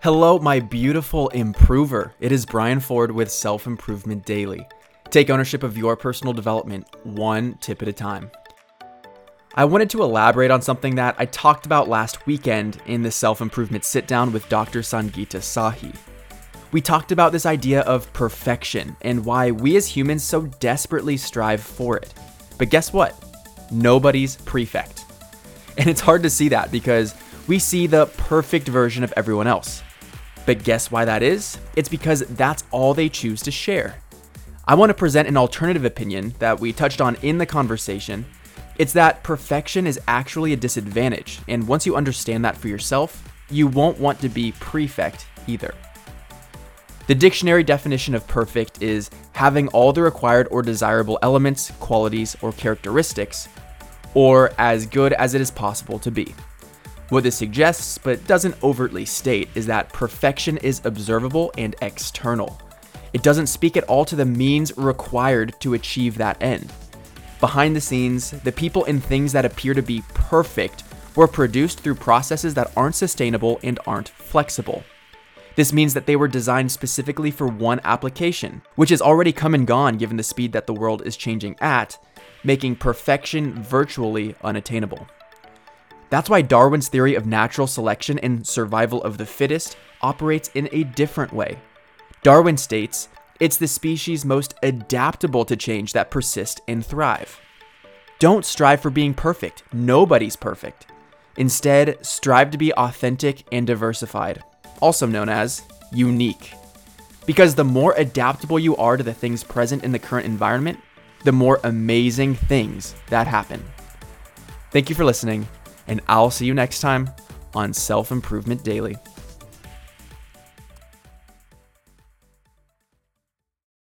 Hello, my beautiful improver. It is Brian Ford with Self Improvement Daily. Take ownership of your personal development one tip at a time. I wanted to elaborate on something that I talked about last weekend in the self improvement sit down with Dr. Sangeeta Sahi. We talked about this idea of perfection and why we as humans so desperately strive for it. But guess what? Nobody's prefect. And it's hard to see that because we see the perfect version of everyone else. But guess why that is? It's because that's all they choose to share. I want to present an alternative opinion that we touched on in the conversation. It's that perfection is actually a disadvantage, and once you understand that for yourself, you won't want to be prefect either. The dictionary definition of perfect is having all the required or desirable elements, qualities, or characteristics, or as good as it is possible to be. What this suggests, but doesn't overtly state, is that perfection is observable and external. It doesn't speak at all to the means required to achieve that end. Behind the scenes, the people and things that appear to be perfect were produced through processes that aren't sustainable and aren't flexible. This means that they were designed specifically for one application, which has already come and gone given the speed that the world is changing at, making perfection virtually unattainable. That's why Darwin's theory of natural selection and survival of the fittest operates in a different way. Darwin states it's the species most adaptable to change that persist and thrive. Don't strive for being perfect, nobody's perfect. Instead, strive to be authentic and diversified, also known as unique. Because the more adaptable you are to the things present in the current environment, the more amazing things that happen. Thank you for listening and I'll see you next time on Self Improvement Daily.